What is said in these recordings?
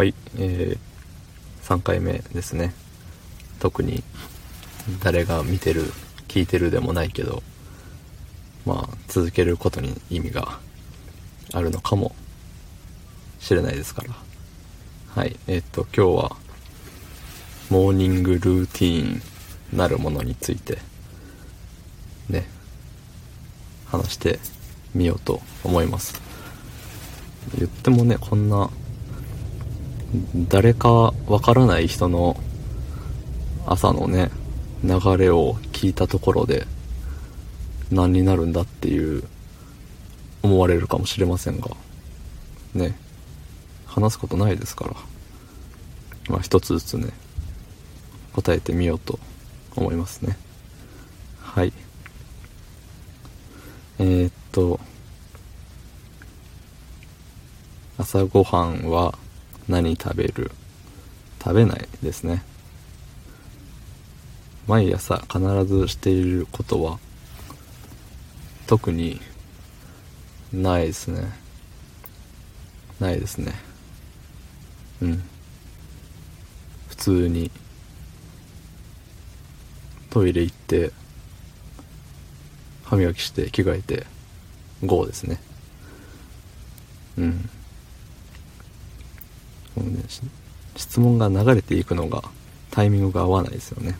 はい、えー、3回目ですね。特に誰が見てる、聞いてるでもないけど、まあ、続けることに意味があるのかもしれないですから。はい、えーっと、今日は、モーニングルーティーンなるものについて、ね、話してみようと思います。言ってもね、こんな、誰かわからない人の朝のね、流れを聞いたところで何になるんだっていう思われるかもしれませんが、ね、話すことないですから、まあ一つずつね、答えてみようと思いますね。はい。えー、っと、朝ごはんは何食べる？食べないですね。毎朝必ずしていることは特にないですね。ないですね。うん。普通にトイレ行って歯磨きして着替えて GO ですね。うん。もうね、質問が流れていくのがタイミングが合わないですよね。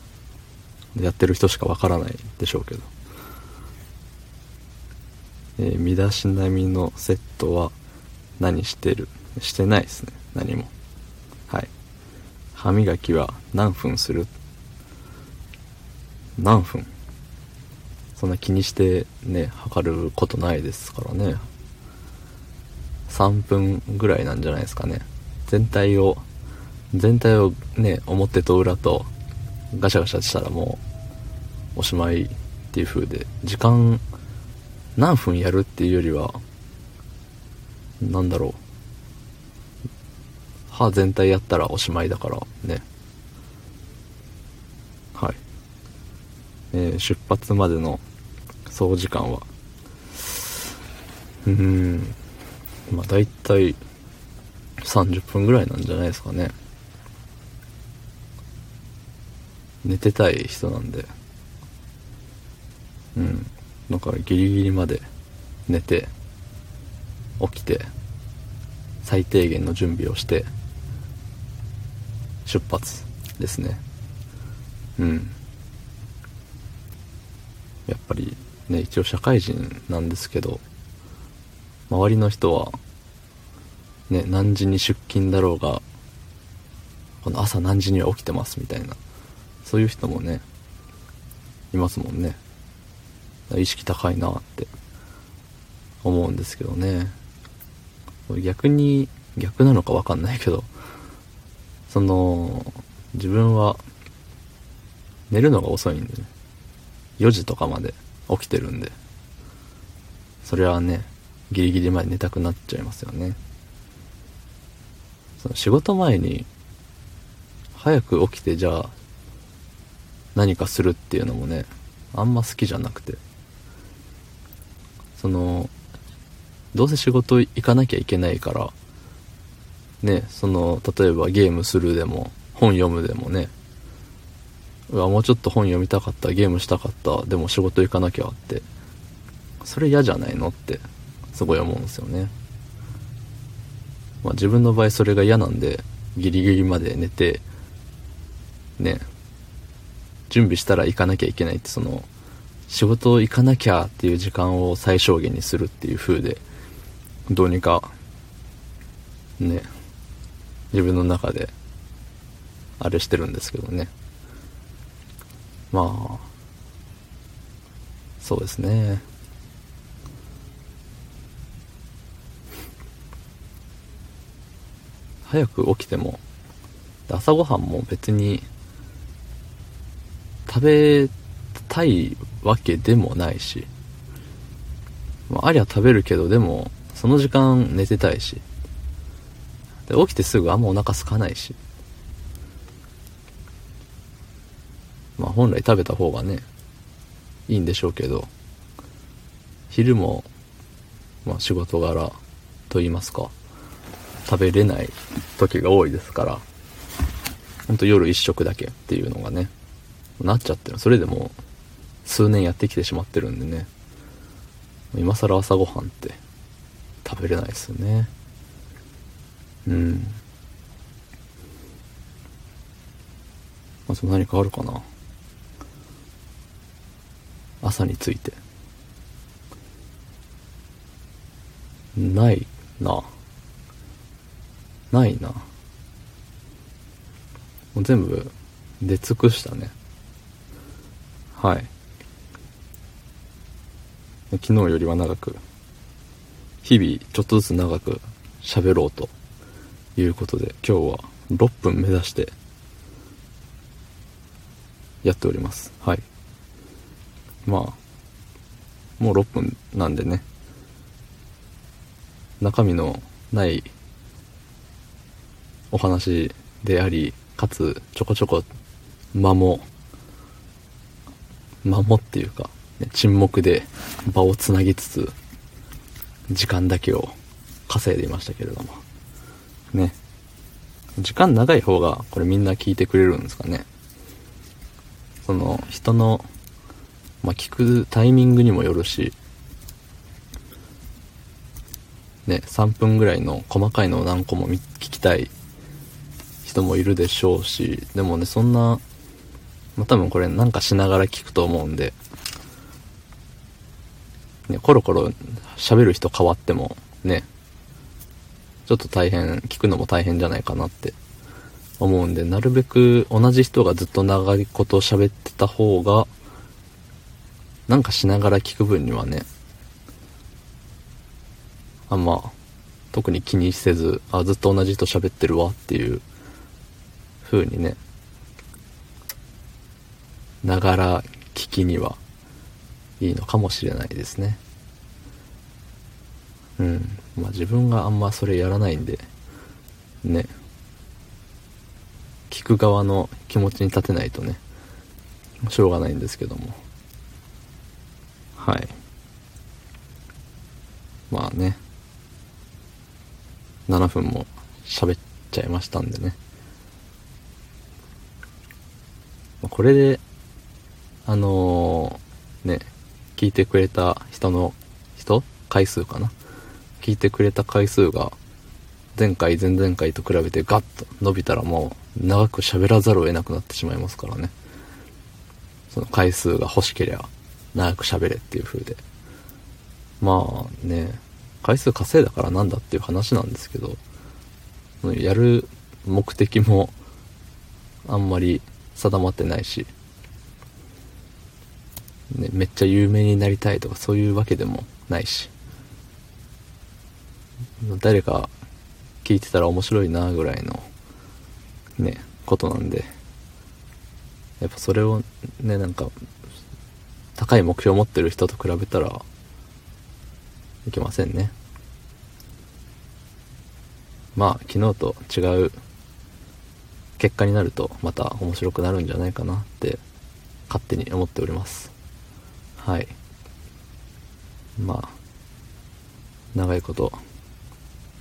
やってる人しかわからないでしょうけど。えー身だしなみのセットは何してる？してないですね。何も。はい。歯磨きは何分する？何分？そんな気にしてね、測ることないですからね。3分ぐらいなんじゃないですかね。全体を、全体をね、表と裏とガシャガシャしたらもうおしまいっていう風で、時間何分やるっていうよりは、なんだろう。歯全体やったらおしまいだからね。はい。えー出発までの総時間は、うーん、まあ大体30分ぐらいなんじゃないですかね。寝てたい人なんで、うん。だからギリギリまで寝て、起きて、最低限の準備をして、出発ですね。うん。やっぱりね、一応社会人なんですけど、周りの人は、ね、何時に出勤だろうが、この朝何時には起きてますみたいな、そういう人もね、いますもんね。意識高いなって思うんですけどね。逆に、逆なのかわかんないけど、その、自分は、寝るのが遅いんでね。4時とかまで起きてるんで、それはね、ギリギリまで寝たくなっちゃいますよね。その仕事前に、早く起きてじゃあ、何かするっていうのもね、あんま好きじゃなくて。その、どうせ仕事行かなきゃいけないから、ね、その、例えばゲームするでも、本読むでもね、うわ、もうちょっと本読みたかった、ゲームしたかった、でも仕事行かなきゃって、それ嫌じゃないのって、すごい思うんですよね。まあ自分の場合それが嫌なんで、ギリギリまで寝て、ね、準備したら行かなきゃいけないって、その、仕事行かなきゃっていう時間を最小限にするっていう風で、どうにか、ね、自分の中で、あれしてるんですけどね。まあ、そうですね。早く起きても、朝ごはんも別に食べたいわけでもないし、まあ、ありゃ食べるけど、でも、その時間寝てたいし、で起きてすぐあんまお腹空かないし、まあ本来食べた方がね、いいんでしょうけど、昼も、まあ仕事柄と言いますか、食べれない時が多いですからほんと夜一食だけっていうのがねなっちゃってる。それでも数年やってきてしまってるんでね今更朝ごはんって食べれないですよね。うん。あと何かあるかな。朝について。ないな。ないな。もう全部出尽くしたね。はい。昨日よりは長く日々ちょっとずつ長く喋ろうということで今日は6分目指してやっております。はい。まあもう6分なんでね。中身のないお話でありかつちょこちょこ間も間もっていうか、ね、沈黙で場をつなぎつつ時間だけを稼いでいましたけれども。ね。時間長い方がこれみんな聞いてくれるんですかね。その人の、まあ、聞くタイミングにもよるしね3分ぐらいの細かいのを何個も聞きたい人もいるでしょうしでもねそんな、まあ、多分これなんかしながら聞くと思うんでねコロコロ喋る人変わってもねちょっと大変聞くのも大変じゃないかなって思うんで、なるべく同じ人がずっと長いこと喋ってた方が、なんかしながら聞く分にはね、あんま、特に気にせず、あ、ずっと同じ人喋ってるわっていう風にね、ながら聞きにはいいのかもしれないですね。うん。まあ自分があんまそれやらないんで、ね。聞く側の気持ちに立てないとねしょうがないんですけどもはいまあね7分も喋っちゃいましたんでねこれであのー、ね聞いてくれた人の人？回数かな？聞いてくれた回数が前回前々回と比べてガッと伸びたらもう長く喋らざるを得なくなってしまいますからね。その回数が欲しけりゃ長く喋れっていう風で。まあね回数稼いだからなんだっていう話なんですけどやる目的もあんまり定まってないし、ね、めっちゃ有名になりたいとかそういうわけでもないし。誰か聞いてたら面白いなぐらいのねことなんで。やっぱそれをねなんか高い目標を持ってる人と比べたらいけませんね。まあ昨日と違う結果になるとまた面白くなるんじゃないかなって勝手に思っておりますはいまあ長いこと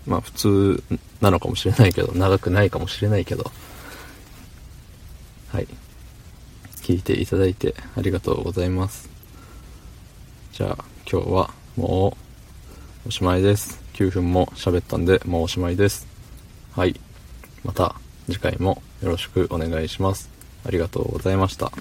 まあ普通なのかもしれないけど、長くないかもしれないけど、はい。聞いていただいてありがとうございます。じゃあ今日はもうおしまいです。9分も喋ったんでもうおしまいです。はい。また次回もよろしくお願いします。ありがとうございました。